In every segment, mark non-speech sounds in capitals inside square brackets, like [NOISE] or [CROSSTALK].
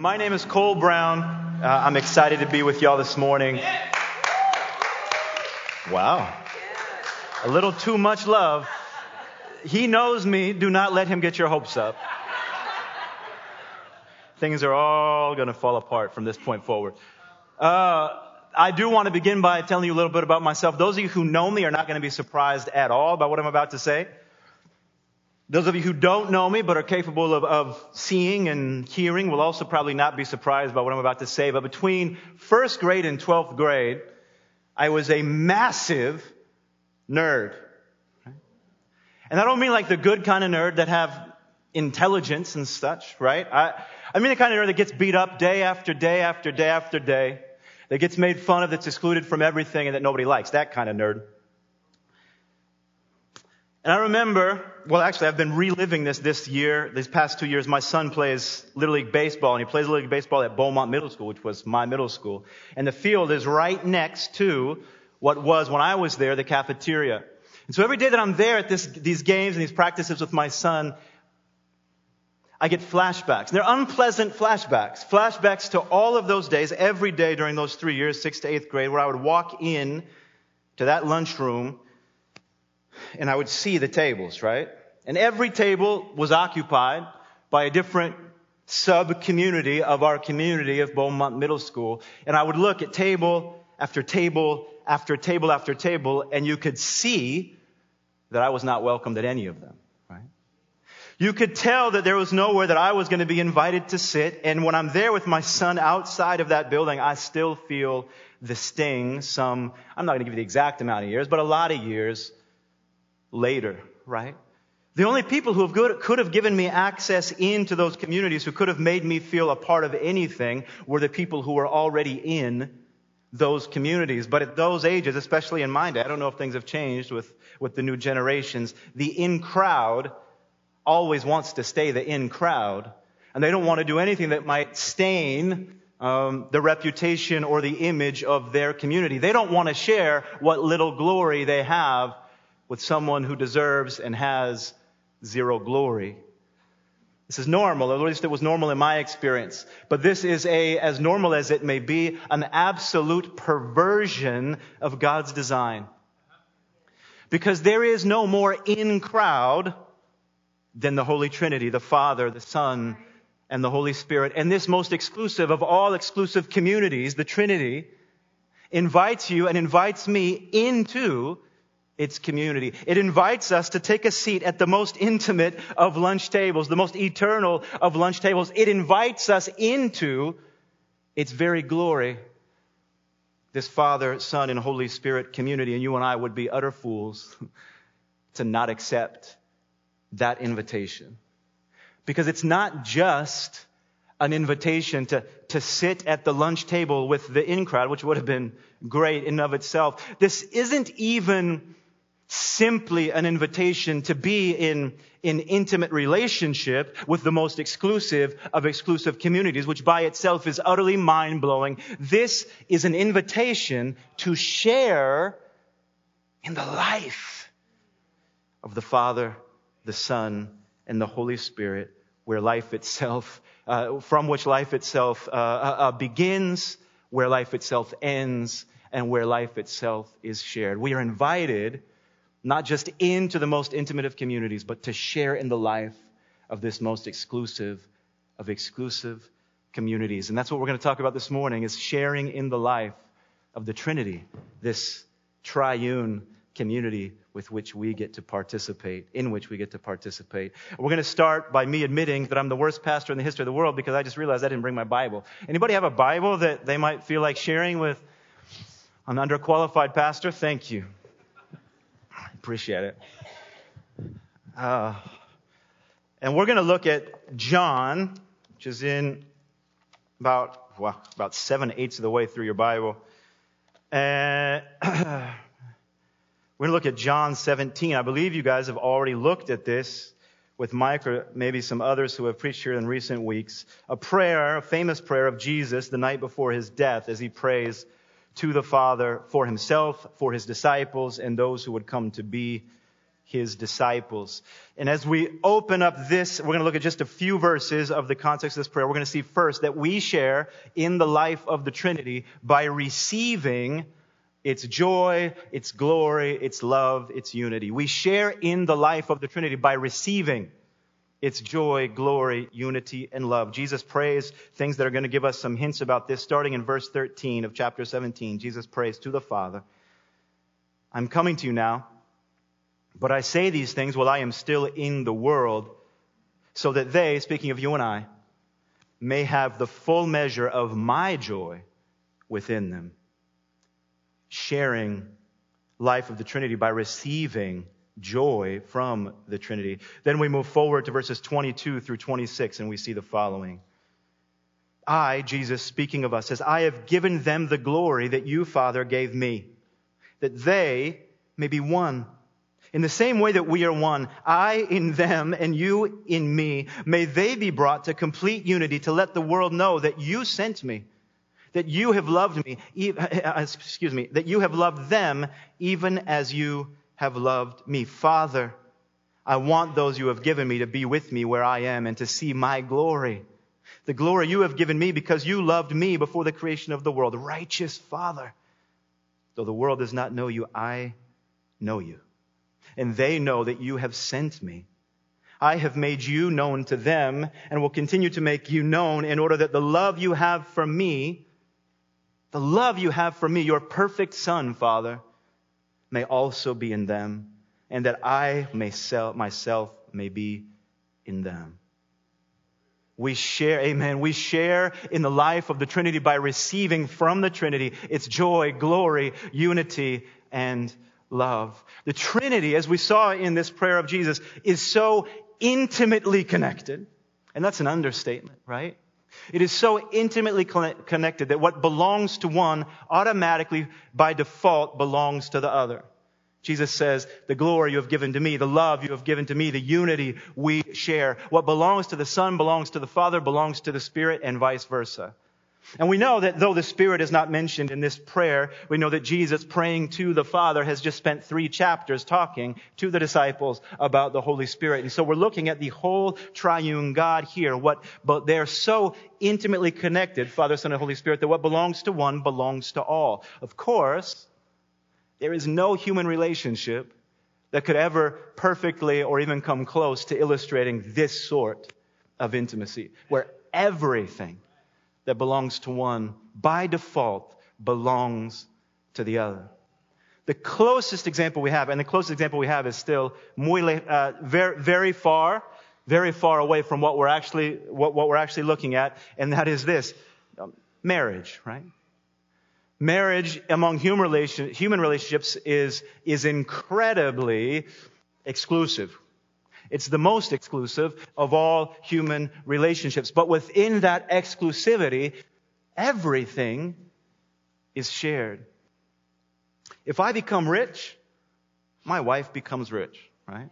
My name is Cole Brown. Uh, I'm excited to be with y'all this morning. Wow. A little too much love. He knows me. Do not let him get your hopes up. Things are all going to fall apart from this point forward. Uh, I do want to begin by telling you a little bit about myself. Those of you who know me are not going to be surprised at all by what I'm about to say. Those of you who don't know me but are capable of, of, seeing and hearing will also probably not be surprised by what I'm about to say. But between first grade and 12th grade, I was a massive nerd. And I don't mean like the good kind of nerd that have intelligence and such, right? I, I mean the kind of nerd that gets beat up day after day after day after day, that gets made fun of, that's excluded from everything and that nobody likes. That kind of nerd. And I remember, well, actually, I've been reliving this this year, these past two years. My son plays Little League Baseball, and he plays Little League Baseball at Beaumont Middle School, which was my middle school. And the field is right next to what was, when I was there, the cafeteria. And so every day that I'm there at this, these games and these practices with my son, I get flashbacks. And they're unpleasant flashbacks. Flashbacks to all of those days, every day during those three years, sixth to eighth grade, where I would walk in to that lunchroom and I would see the tables, right? And every table was occupied by a different sub community of our community of Beaumont Middle School. And I would look at table after table after table after table, and you could see that I was not welcomed at any of them, right? You could tell that there was nowhere that I was going to be invited to sit. And when I'm there with my son outside of that building, I still feel the sting some, I'm not going to give you the exact amount of years, but a lot of years later, right? The only people who good, could have given me access into those communities, who could have made me feel a part of anything, were the people who were already in those communities. But at those ages, especially in my day, I don't know if things have changed with, with the new generations, the in crowd always wants to stay the in crowd. And they don't want to do anything that might stain um, the reputation or the image of their community. They don't want to share what little glory they have with someone who deserves and has zero glory. This is normal, or at least it was normal in my experience. But this is a, as normal as it may be, an absolute perversion of God's design. Because there is no more in crowd than the Holy Trinity, the Father, the Son, and the Holy Spirit. And this most exclusive of all exclusive communities, the Trinity, invites you and invites me into its community. It invites us to take a seat at the most intimate of lunch tables, the most eternal of lunch tables. It invites us into its very glory. This Father, Son, and Holy Spirit community, and you and I would be utter fools [LAUGHS] to not accept that invitation. Because it's not just an invitation to, to sit at the lunch table with the in crowd, which would have been great in of itself. This isn't even simply an invitation to be in in intimate relationship with the most exclusive of exclusive communities, which by itself is utterly mind blowing. This is an invitation to share in the life of the Father, the Son, and the Holy Spirit, where life itself, uh, from which life itself uh, uh, uh begins, where life itself ends, and where life itself is shared. We are invited not just into the most intimate of communities, but to share in the life of this most exclusive of exclusive communities. And that's what we're going to talk about this morning is sharing in the life of the Trinity, this triune community with which we get to participate, in which we get to participate. We're going to start by me admitting that I'm the worst pastor in the history of the world because I just realized I didn't bring my Bible. Anybody have a Bible that they might feel like sharing with an underqualified pastor? Thank you. Appreciate it. Uh, and we're going to look at John, which is in about well, about seven eighths of the way through your Bible. And [CLEARS THROAT] we're going to look at John 17. I believe you guys have already looked at this with Mike or maybe some others who have preached here in recent weeks. A prayer, a famous prayer of Jesus the night before his death as he prays to the Father for himself, for his disciples, and those who would come to be his disciples. And as we open up this, we're going to look at just a few verses of the context of this prayer. We're going to see first that we share in the life of the Trinity by receiving its joy, its glory, its love, its unity. We share in the life of the Trinity by receiving its joy, glory, unity, and love. Jesus prays things that are going to give us some hints about this, starting in verse 13 of chapter 17. Jesus prays to the Father, I'm coming to you now but I say these things while I am still in the world, so that they, speaking of you and I, may have the full measure of my joy within them, sharing life of the Trinity by receiving joy from the Trinity. Then we move forward to verses 22 through 26 and we see the following. I, Jesus speaking of us, says, I have given them the glory that you, Father, gave me, that they may be one in the same way that we are one, I in them and you in me, may they be brought to complete unity to let the world know that you sent me, that you have loved me, [LAUGHS] excuse me, that you have loved them even as you have loved me. Father, I want those you have given me to be with me where I am and to see my glory. The glory you have given me because you loved me before the creation of the world. Righteous Father, though the world does not know you, I know you and they know that you have sent me. I have made you known to them and will continue to make you known in order that the love you have for me, the love you have for me, your perfect son, Father, may also be in them and that I may sell, myself may be in them. We share, amen, we share in the life of the Trinity by receiving from the Trinity its joy, glory, unity, and love. The Trinity, as we saw in this prayer of Jesus, is so intimately connected. And that's an understatement, right? It is so intimately connected that what belongs to one automatically, by default, belongs to the other. Jesus says, the glory you have given to me, the love you have given to me, the unity we share. What belongs to the Son belongs to the Father, belongs to the Spirit, and vice versa. And we know that though the Spirit is not mentioned in this prayer, we know that Jesus praying to the Father has just spent three chapters talking to the disciples about the Holy Spirit. And so we're looking at the whole triune God here. What, but they're so intimately connected, Father, Son, and Holy Spirit, that what belongs to one belongs to all. Of course, there is no human relationship that could ever perfectly or even come close to illustrating this sort of intimacy, where everything that belongs to one by default belongs to the other. The closest example we have, and the closest example we have is still muy, uh, very, very far, very far away from what we're actually, what, what we're actually looking at, and that is this. Um, marriage, right? Marriage among human, relation, human relationships is, is incredibly exclusive. It's the most exclusive of all human relationships. But within that exclusivity, everything is shared. If I become rich, my wife becomes rich, right?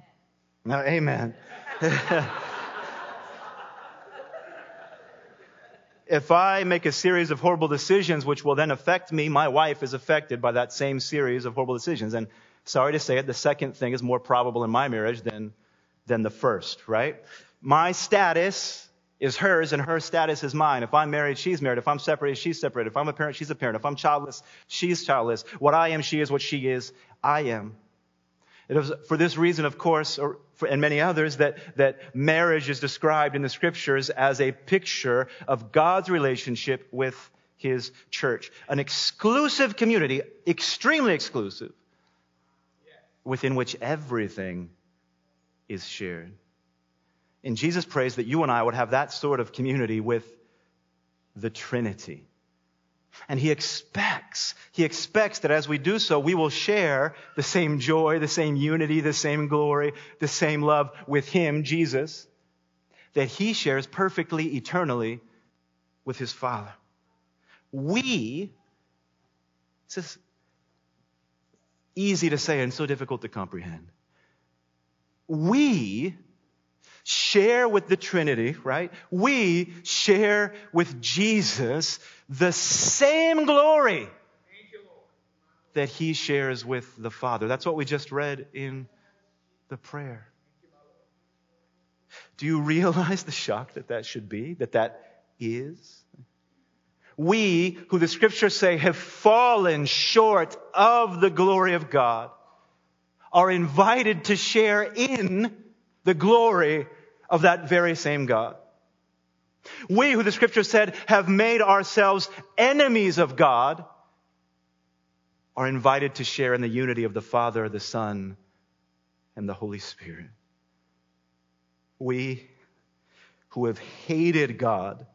Now, amen. [LAUGHS] if I make a series of horrible decisions which will then affect me, my wife is affected by that same series of horrible decisions. And sorry to say it, the second thing is more probable in my marriage than than the first, right? My status is hers and her status is mine. If I'm married, she's married. If I'm separated, she's separated. If I'm a parent, she's a parent. If I'm childless, she's childless. What I am, she is. What she is, I am. It is for this reason, of course, or for, and many others, that, that marriage is described in the scriptures as a picture of God's relationship with his church. An exclusive community, extremely exclusive, within which everything is shared. And Jesus prays that you and I would have that sort of community with the Trinity. And he expects, he expects that as we do so, we will share the same joy, the same unity, the same glory, the same love with him, Jesus, that he shares perfectly, eternally with his Father. We, this is easy to say and so difficult to comprehend we share with the Trinity, right? We share with Jesus the same glory that he shares with the Father. That's what we just read in the prayer. Do you realize the shock that that should be? That that is? We, who the scriptures say have fallen short of the glory of God, are invited to share in the glory of that very same God. We, who the scripture said have made ourselves enemies of God, are invited to share in the unity of the Father, the Son, and the Holy Spirit. We, who have hated God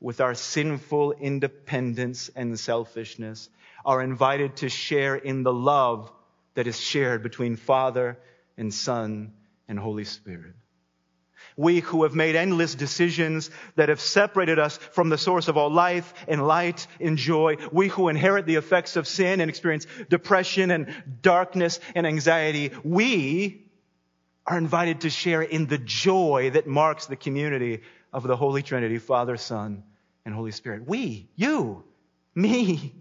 with our sinful independence and selfishness, are invited to share in the love that is shared between Father and Son and Holy Spirit. We who have made endless decisions that have separated us from the source of all life and light and joy. We who inherit the effects of sin and experience depression and darkness and anxiety. We are invited to share in the joy that marks the community of the Holy Trinity, Father, Son, and Holy Spirit. We, you, me,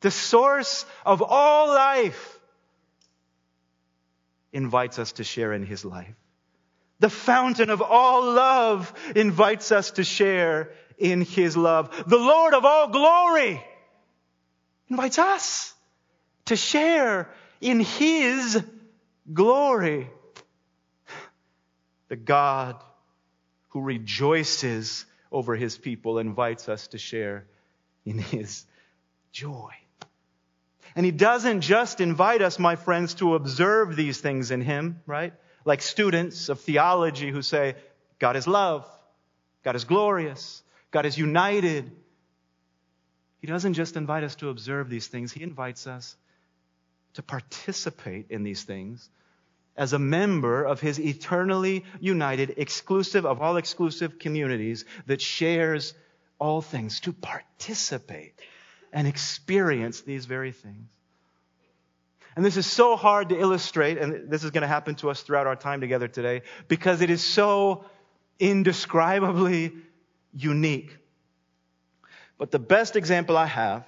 the source of all life invites us to share in His life. The fountain of all love invites us to share in His love. The Lord of all glory invites us to share in His glory. The God who rejoices over His people invites us to share in His joy. And He doesn't just invite us, my friends, to observe these things in Him, right? like students of theology who say, God is love, God is glorious, God is united. He doesn't just invite us to observe these things, He invites us to participate in these things as a member of His eternally united, exclusive of all exclusive communities that shares all things, to participate and experience these very things. And this is so hard to illustrate, and this is going to happen to us throughout our time together today, because it is so indescribably unique. But the best example I have,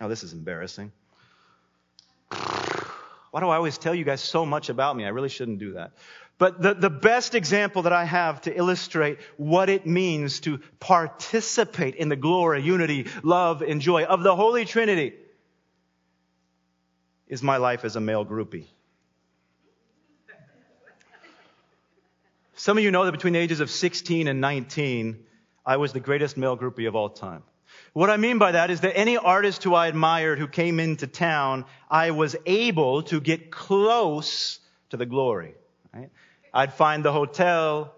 now this is embarrassing. Why do I always tell you guys so much about me? I really shouldn't do that. But the, the best example that I have to illustrate what it means to participate in the glory, unity, love, and joy of the Holy Trinity is my life as a male groupie. Some of you know that between the ages of 16 and 19, I was the greatest male groupie of all time. What I mean by that is that any artist who I admired who came into town, I was able to get close to the glory. Right? I'd find the hotel,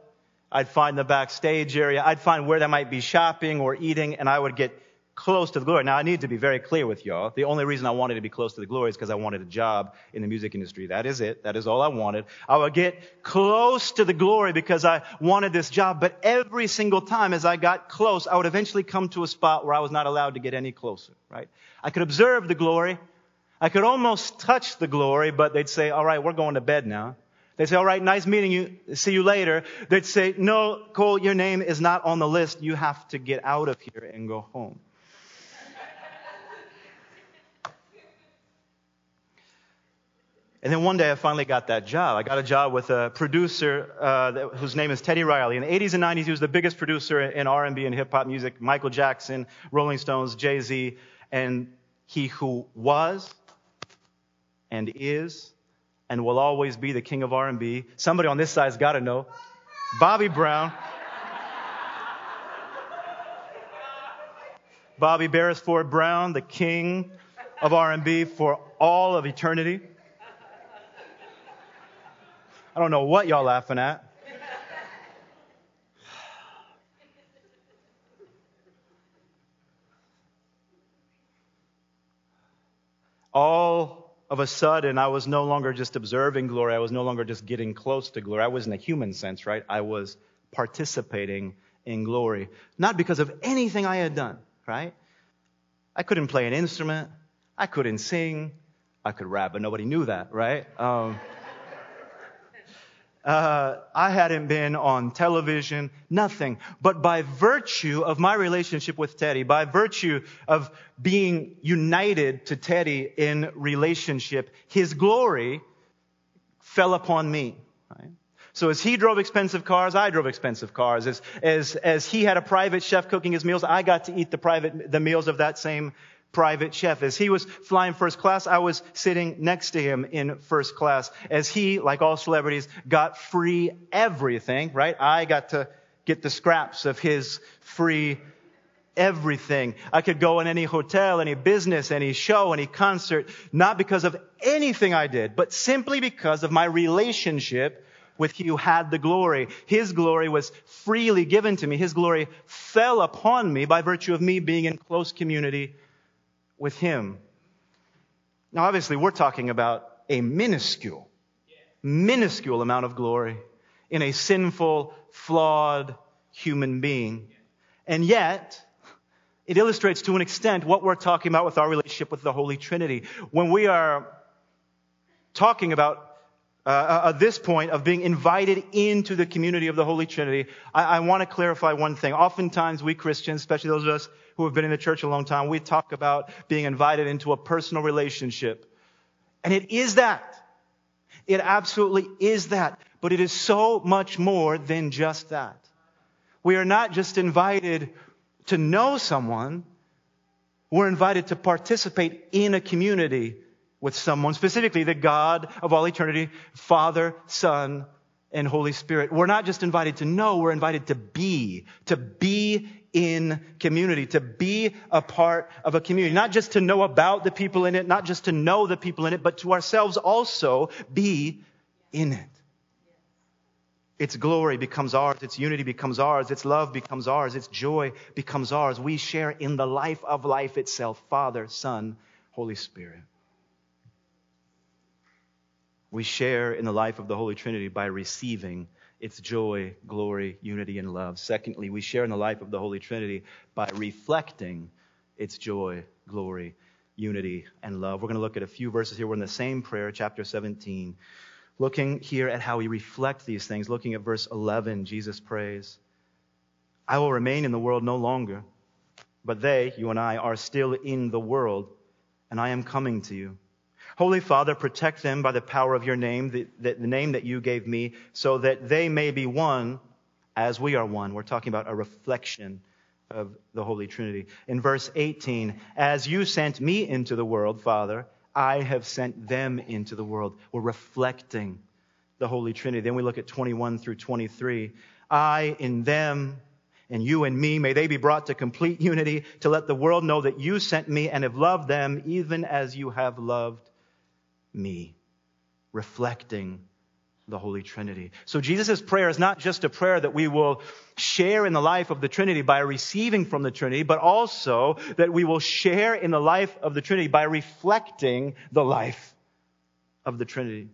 I'd find the backstage area, I'd find where they might be shopping or eating, and I would get close to the glory. Now, I need to be very clear with y'all. The only reason I wanted to be close to the glory is because I wanted a job in the music industry. That is it. That is all I wanted. I would get close to the glory because I wanted this job. But every single time as I got close, I would eventually come to a spot where I was not allowed to get any closer, right? I could observe the glory. I could almost touch the glory, but they'd say, all right, we're going to bed now. They'd say, all right, nice meeting you. See you later. They'd say, no, Cole, your name is not on the list. You have to get out of here and go home. And then one day I finally got that job. I got a job with a producer uh, whose name is Teddy Riley. In the 80s and 90s, he was the biggest producer in R&B and hip hop music. Michael Jackson, Rolling Stones, Jay Z, and he who was and is and will always be the king of R&B. Somebody on this side's got to know. Bobby Brown. Bobby Barisford Brown, the king of R&B for all of eternity. I don't know what y'all laughing at. All of a sudden, I was no longer just observing glory. I was no longer just getting close to glory. I was in a human sense, right? I was participating in glory. Not because of anything I had done, right? I couldn't play an instrument. I couldn't sing. I could rap, but nobody knew that, right? Um, uh, I hadn't been on television, nothing. But by virtue of my relationship with Teddy, by virtue of being united to Teddy in relationship, his glory fell upon me. Right? So as he drove expensive cars, I drove expensive cars. As, as, as he had a private chef cooking his meals, I got to eat the private, the meals of that same private chef. As he was flying first class, I was sitting next to him in first class. As he, like all celebrities, got free everything, right? I got to get the scraps of his free everything. I could go in any hotel, any business, any show, any concert, not because of anything I did, but simply because of my relationship with he who had the glory. His glory was freely given to me. His glory fell upon me by virtue of me being in close community with him. Now, obviously, we're talking about a minuscule, minuscule amount of glory in a sinful, flawed human being. And yet, it illustrates to an extent what we're talking about with our relationship with the Holy Trinity. When we are talking about uh, at this point of being invited into the community of the Holy Trinity, I, I want to clarify one thing. Oftentimes, we Christians, especially those of us who have been in the church a long time, we talk about being invited into a personal relationship. And it is that. It absolutely is that. But it is so much more than just that. We are not just invited to know someone, we're invited to participate in a community with someone, specifically the God of all eternity, Father, Son, and Holy Spirit. We're not just invited to know, we're invited to be, to be in community, to be a part of a community. Not just to know about the people in it, not just to know the people in it, but to ourselves also be in it. Its glory becomes ours. Its unity becomes ours. Its love becomes ours. Its joy becomes ours. We share in the life of life itself Father, Son, Holy Spirit. We share in the life of the Holy Trinity by receiving its joy, glory, unity, and love. Secondly, we share in the life of the Holy Trinity by reflecting its joy, glory, unity, and love. We're going to look at a few verses here. We're in the same prayer, chapter 17. Looking here at how we reflect these things, looking at verse 11, Jesus prays, I will remain in the world no longer, but they, you and I, are still in the world, and I am coming to you. Holy Father, protect them by the power of your name, the, the, the, name that you gave me, so that they may be one as we are one. We're talking about a reflection of the Holy Trinity. In verse 18, as you sent me into the world, Father, I have sent them into the world. We're reflecting the Holy Trinity. Then we look at 21 through 23. I in them and you and me, may they be brought to complete unity to let the world know that you sent me and have loved them even as you have loved me, reflecting the Holy Trinity. So Jesus' prayer is not just a prayer that we will share in the life of the Trinity by receiving from the Trinity, but also that we will share in the life of the Trinity by reflecting the life of the Trinity.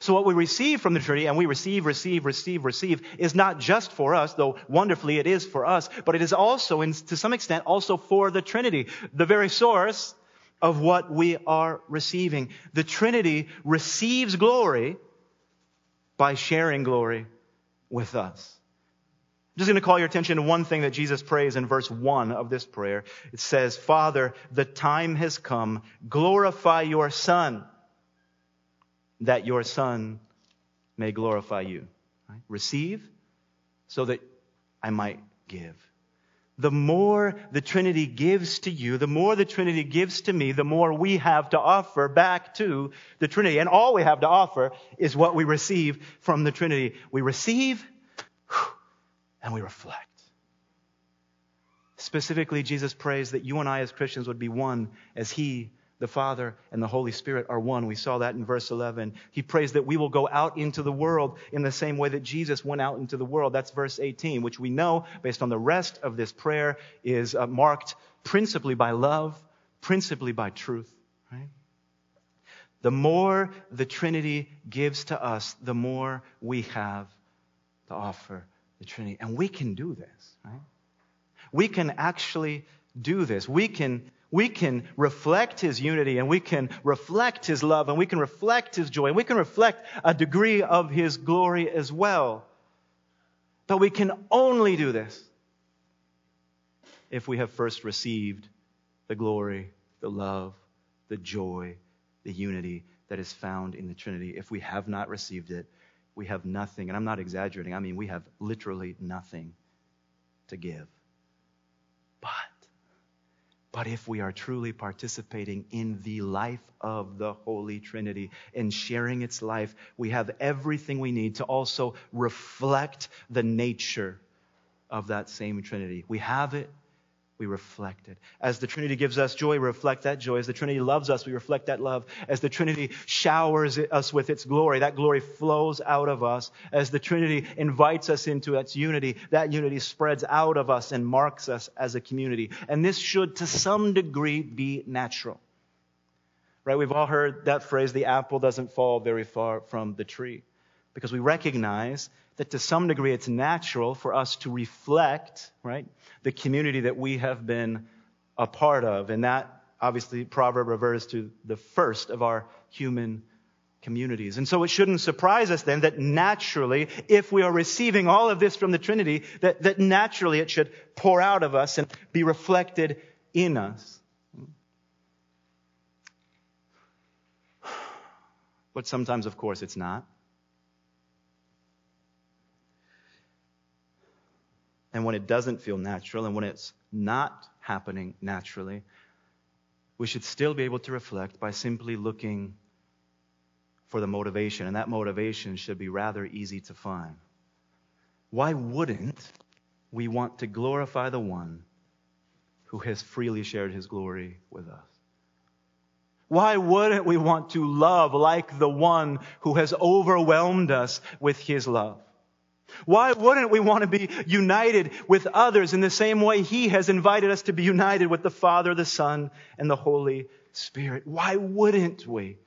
So what we receive from the Trinity, and we receive, receive, receive, receive, is not just for us, though wonderfully it is for us, but it is also, in, to some extent, also for the Trinity. The very source of what we are receiving. The Trinity receives glory by sharing glory with us. I'm just going to call your attention to one thing that Jesus prays in verse 1 of this prayer. It says, Father, the time has come. Glorify your Son, that your Son may glorify you. Right? Receive so that I might give the more the Trinity gives to you, the more the Trinity gives to me, the more we have to offer back to the Trinity. And all we have to offer is what we receive from the Trinity. We receive and we reflect. Specifically, Jesus prays that you and I as Christians would be one as He the Father and the Holy Spirit are one. We saw that in verse 11. He prays that we will go out into the world in the same way that Jesus went out into the world. That's verse 18, which we know, based on the rest of this prayer, is uh, marked principally by love, principally by truth. Right? The more the Trinity gives to us, the more we have to offer the Trinity. And we can do this, right? We can actually do this. We can we can reflect his unity and we can reflect his love and we can reflect his joy and we can reflect a degree of his glory as well. But we can only do this if we have first received the glory, the love, the joy, the unity, that is found in the Trinity. If we have not received it, we have nothing. And I'm not exaggerating. I mean, we have literally nothing to give. But, but if we are truly participating in the life of the Holy Trinity and sharing its life, we have everything we need to also reflect the nature of that same Trinity. We have it we reflect it. As the Trinity gives us joy, we reflect that joy. As the Trinity loves us, we reflect that love. As the Trinity showers us with its glory, that glory flows out of us. As the Trinity invites us into its unity, that unity spreads out of us and marks us as a community. And this should, to some degree, be natural. Right? We've all heard that phrase, the apple doesn't fall very far from the tree. Because we recognize that to some degree it's natural for us to reflect, right, the community that we have been a part of. And that, obviously, proverb refers to the first of our human communities. And so it shouldn't surprise us then that naturally, if we are receiving all of this from the Trinity, that, that naturally it should pour out of us and be reflected in us. But sometimes, of course, it's not. And when it doesn't feel natural and when it's not happening naturally, we should still be able to reflect by simply looking for the motivation. And that motivation should be rather easy to find. Why wouldn't we want to glorify the one who has freely shared his glory with us? Why wouldn't we want to love like the one who has overwhelmed us with his love? Why wouldn't we want to be united with others in the same way He has invited us to be united with the Father, the Son, and the Holy Spirit? Why wouldn't we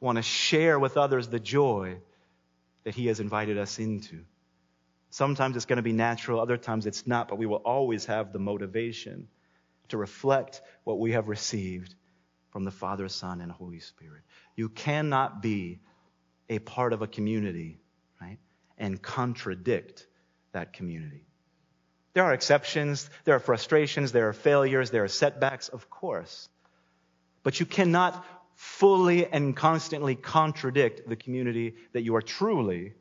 want to share with others the joy that He has invited us into? Sometimes it's going to be natural, other times it's not, but we will always have the motivation to reflect what we have received from the Father, Son, and Holy Spirit. You cannot be a part of a community, right? And contradict that community. There are exceptions, there are frustrations, there are failures, there are setbacks, of course. But you cannot fully and constantly contradict the community that you are truly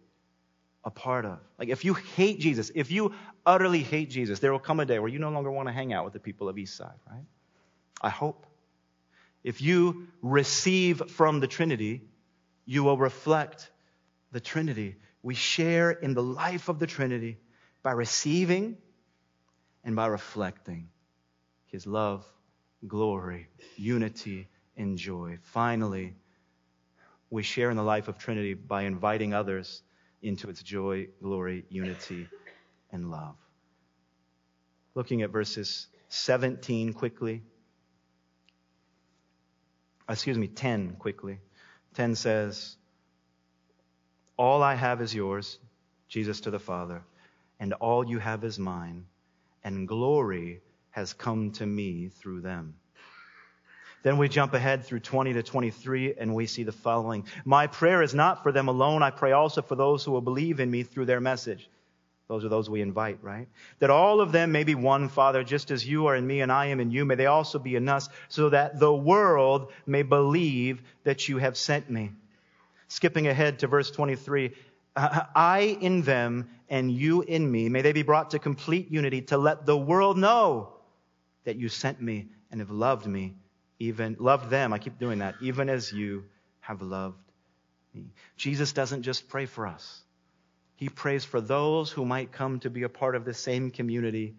a part of. Like if you hate Jesus, if you utterly hate Jesus, there will come a day where you no longer want to hang out with the people of Eastside, right? I hope. If you receive from the Trinity, you will reflect the Trinity we share in the life of the Trinity by receiving and by reflecting His love, glory, unity, and joy. Finally, we share in the life of Trinity by inviting others into its joy, glory, unity, and love. Looking at verses 17 quickly. Uh, excuse me, 10 quickly. 10 says, all I have is yours, Jesus to the Father, and all you have is mine, and glory has come to me through them. Then we jump ahead through 20 to 23 and we see the following. My prayer is not for them alone. I pray also for those who will believe in me through their message. Those are those we invite, right? That all of them may be one, Father, just as you are in me and I am in you. May they also be in us so that the world may believe that you have sent me. Skipping ahead to verse 23, I in them and you in me, may they be brought to complete unity to let the world know that you sent me and have loved me, even loved them. I keep doing that, even as you have loved me. Jesus doesn't just pray for us. He prays for those who might come to be a part of the same community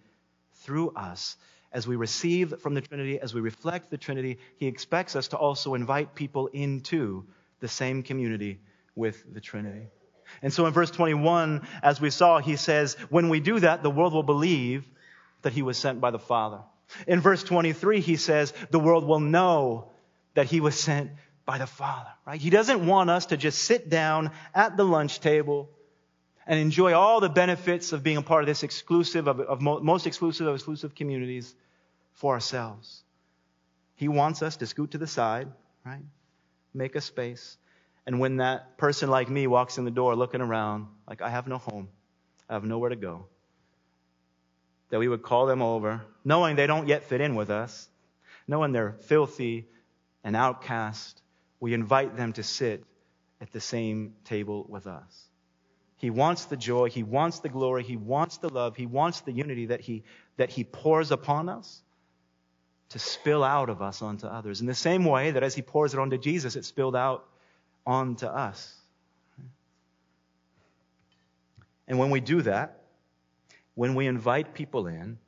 through us. As we receive from the Trinity, as we reflect the Trinity, He expects us to also invite people into the same community with the Trinity. And so in verse 21, as we saw, he says, when we do that, the world will believe that he was sent by the Father. In verse 23, he says, the world will know that he was sent by the Father, right? He doesn't want us to just sit down at the lunch table and enjoy all the benefits of being a part of this exclusive, of, of most exclusive of exclusive communities for ourselves. He wants us to scoot to the side, right? Make a space. And when that person like me walks in the door looking around, like, I have no home, I have nowhere to go, that we would call them over, knowing they don't yet fit in with us, knowing they're filthy and outcast, we invite them to sit at the same table with us. He wants the joy, He wants the glory, He wants the love, He wants the unity that He, that he pours upon us to spill out of us onto others. In the same way that as He pours it onto Jesus, it spilled out onto us. And when we do that, when we invite people in,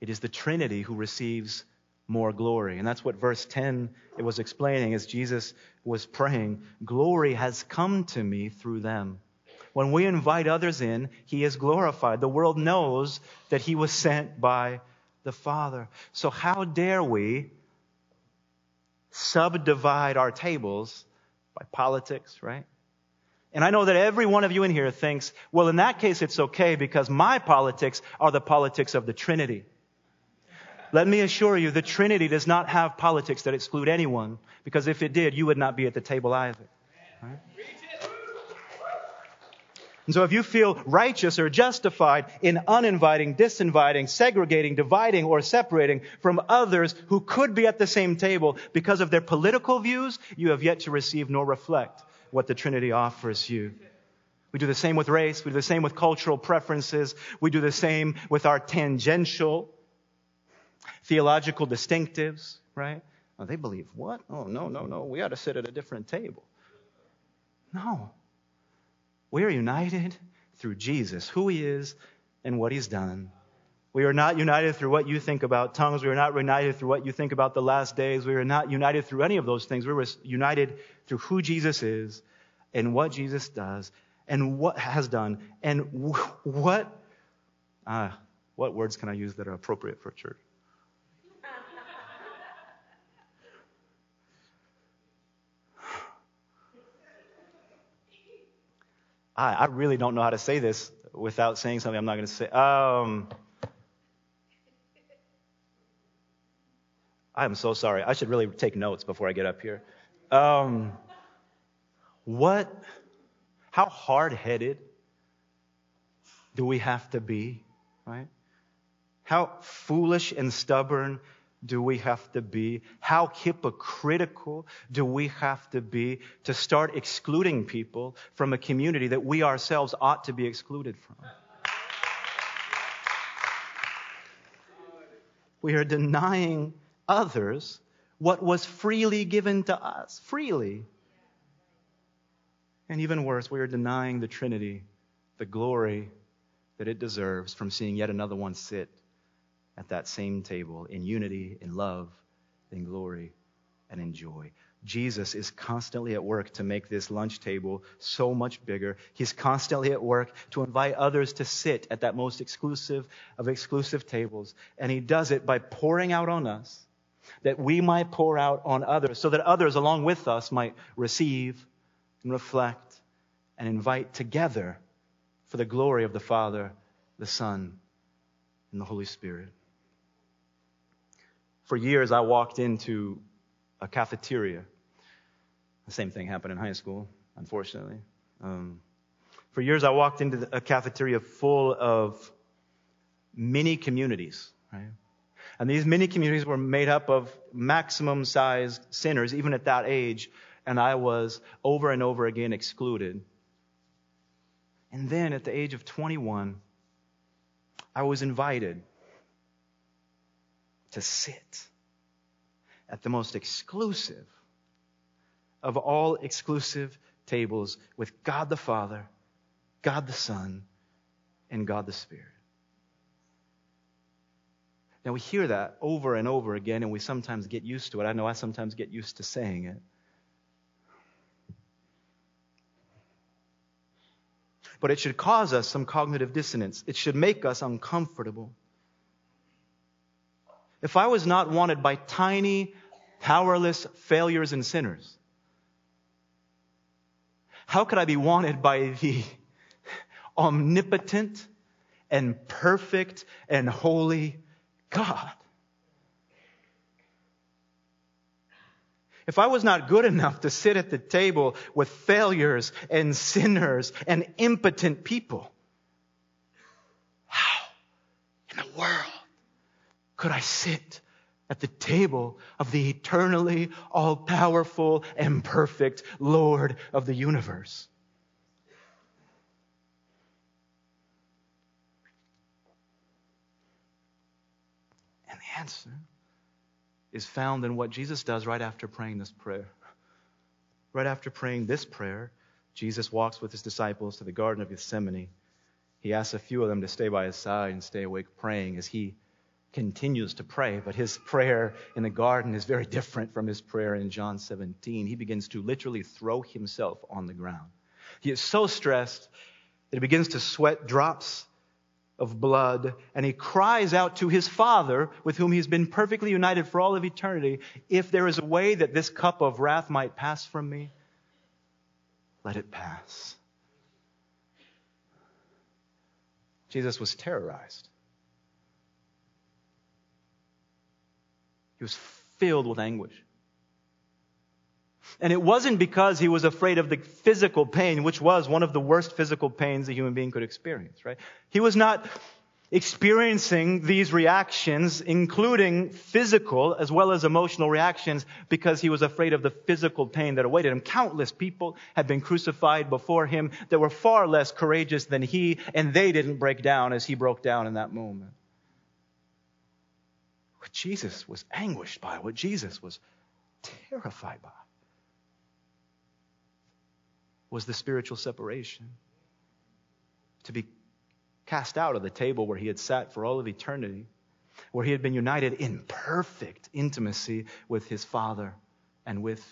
it is the Trinity who receives more glory. And that's what verse 10 it was explaining as Jesus was praying. Glory has come to me through them. When we invite others in, he is glorified. The world knows that he was sent by the Father. So how dare we subdivide our tables by politics, right? And I know that every one of you in here thinks, well, in that case, it's okay because my politics are the politics of the Trinity. Let me assure you, the Trinity does not have politics that exclude anyone, because if it did, you would not be at the table either. Right? And so if you feel righteous or justified in uninviting, disinviting, segregating, dividing, or separating from others who could be at the same table because of their political views, you have yet to receive nor reflect what the Trinity offers you. We do the same with race. We do the same with cultural preferences. We do the same with our tangential theological distinctives, right? Oh, they believe what? Oh, no, no, no. We ought to sit at a different table. No. We are united through Jesus, who he is and what he's done. We are not united through what you think about tongues. We are not united through what you think about the last days. We are not united through any of those things. We are united through who Jesus is and what Jesus does and what has done and what, uh, what words can I use that are appropriate for a church? I, I really don't know how to say this without saying something I'm not going to say. Um, I'm so sorry. I should really take notes before I get up here. Um, what, how hard headed do we have to be, right? How foolish and stubborn do we have to be? How hypocritical do we have to be to start excluding people from a community that we ourselves ought to be excluded from? We are denying others what was freely given to us, freely. And even worse, we are denying the Trinity the glory that it deserves from seeing yet another one sit at that same table in unity, in love, in glory, and in joy. Jesus is constantly at work to make this lunch table so much bigger. He's constantly at work to invite others to sit at that most exclusive of exclusive tables. And he does it by pouring out on us that we might pour out on others so that others along with us might receive and reflect and invite together for the glory of the Father, the Son, and the Holy Spirit. For years, I walked into a cafeteria. The same thing happened in high school, unfortunately. Um, for years, I walked into a cafeteria full of mini communities, right? And these mini communities were made up of maximum sized sinners, even at that age, and I was over and over again excluded. And then at the age of 21, I was invited to sit at the most exclusive of all exclusive tables with God the Father, God the Son, and God the Spirit. Now we hear that over and over again, and we sometimes get used to it. I know I sometimes get used to saying it. But it should cause us some cognitive dissonance. It should make us uncomfortable if I was not wanted by tiny, powerless failures and sinners, how could I be wanted by the omnipotent and perfect and holy God? If I was not good enough to sit at the table with failures and sinners and impotent people, how in the world could I sit at the table of the eternally all powerful and perfect Lord of the universe. And the answer is found in what Jesus does right after praying this prayer. Right after praying this prayer, Jesus walks with his disciples to the Garden of Gethsemane. He asks a few of them to stay by his side and stay awake praying as he continues to pray. But his prayer in the garden is very different from his prayer in John 17. He begins to literally throw himself on the ground. He is so stressed that he begins to sweat drops of blood, and he cries out to his Father, with whom he's been perfectly united for all of eternity, if there is a way that this cup of wrath might pass from me, let it pass. Jesus was terrorized. He was filled with anguish. And it wasn't because he was afraid of the physical pain, which was one of the worst physical pains a human being could experience, right? He was not experiencing these reactions, including physical as well as emotional reactions, because he was afraid of the physical pain that awaited him. Countless people had been crucified before him that were far less courageous than he, and they didn't break down as he broke down in that moment. What Jesus was anguished by, what Jesus was terrified by was the spiritual separation. To be cast out of the table where he had sat for all of eternity, where he had been united in perfect intimacy with his Father and with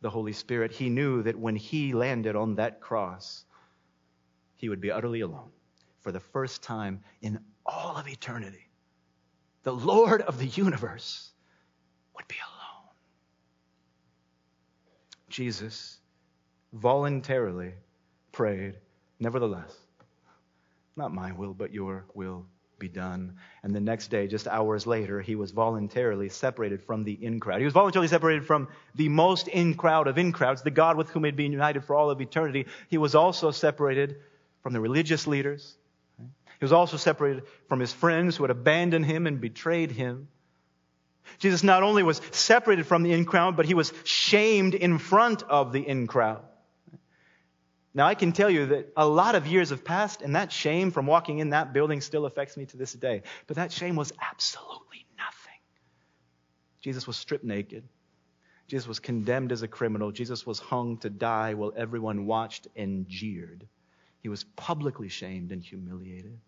the Holy Spirit. He knew that when he landed on that cross, he would be utterly alone for the first time in all of eternity. The Lord of the universe would be alone. Jesus voluntarily prayed, Nevertheless, not my will, but your will be done. And the next day, just hours later, he was voluntarily separated from the in crowd. He was voluntarily separated from the most in crowd of in crowds, the God with whom he had been united for all of eternity. He was also separated from the religious leaders. He was also separated from his friends who had abandoned him and betrayed him. Jesus not only was separated from the in crowd, but he was shamed in front of the in crowd. Now, I can tell you that a lot of years have passed, and that shame from walking in that building still affects me to this day. But that shame was absolutely nothing. Jesus was stripped naked. Jesus was condemned as a criminal. Jesus was hung to die while everyone watched and jeered. He was publicly shamed and humiliated.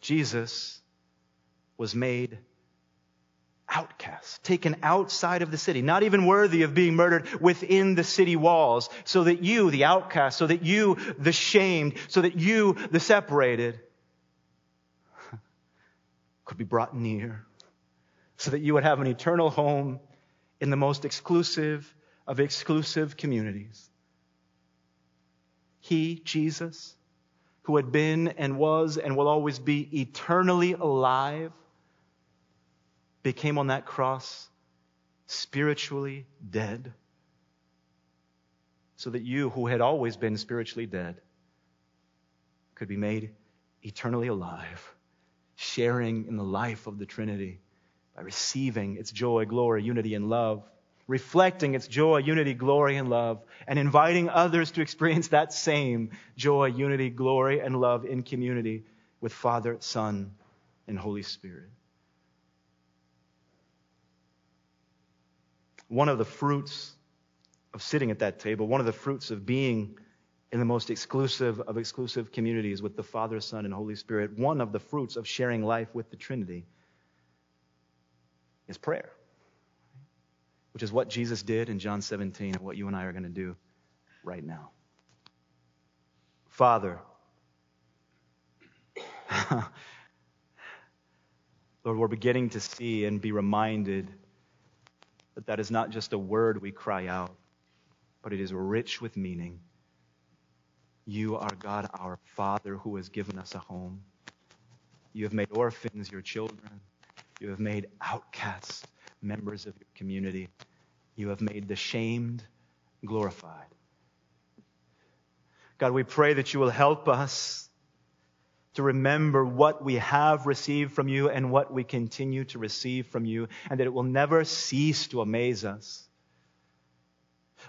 Jesus was made outcast, taken outside of the city, not even worthy of being murdered within the city walls, so that you, the outcast, so that you, the shamed, so that you, the separated, [LAUGHS] could be brought near, so that you would have an eternal home in the most exclusive of exclusive communities. He, Jesus, who had been and was and will always be eternally alive, became on that cross spiritually dead so that you, who had always been spiritually dead, could be made eternally alive, sharing in the life of the Trinity by receiving its joy, glory, unity, and love, reflecting its joy, unity, glory, and love, and inviting others to experience that same joy, unity, glory, and love in community with Father, Son, and Holy Spirit. one of the fruits of sitting at that table, one of the fruits of being in the most exclusive of exclusive communities with the Father, Son, and Holy Spirit, one of the fruits of sharing life with the Trinity is prayer, which is what Jesus did in John 17 and what you and I are going to do right now. Father, [LAUGHS] Lord, we're beginning to see and be reminded that that is not just a word we cry out, but it is rich with meaning. You are God, our Father, who has given us a home. You have made orphans your children. You have made outcasts members of your community. You have made the shamed glorified. God, we pray that you will help us to remember what we have received from you and what we continue to receive from you, and that it will never cease to amaze us.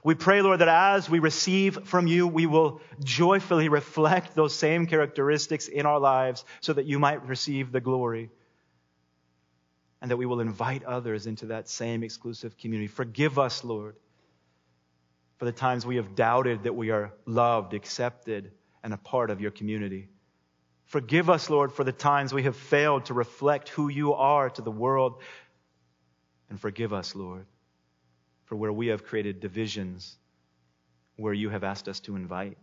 We pray, Lord, that as we receive from you, we will joyfully reflect those same characteristics in our lives so that you might receive the glory. And that we will invite others into that same exclusive community. Forgive us, Lord, for the times we have doubted that we are loved, accepted, and a part of your community. Forgive us, Lord, for the times we have failed to reflect who you are to the world. And forgive us, Lord, for where we have created divisions, where you have asked us to invite,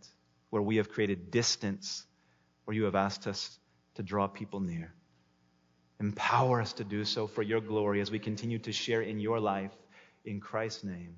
where we have created distance, where you have asked us to draw people near. Empower us to do so for your glory as we continue to share in your life. In Christ's name.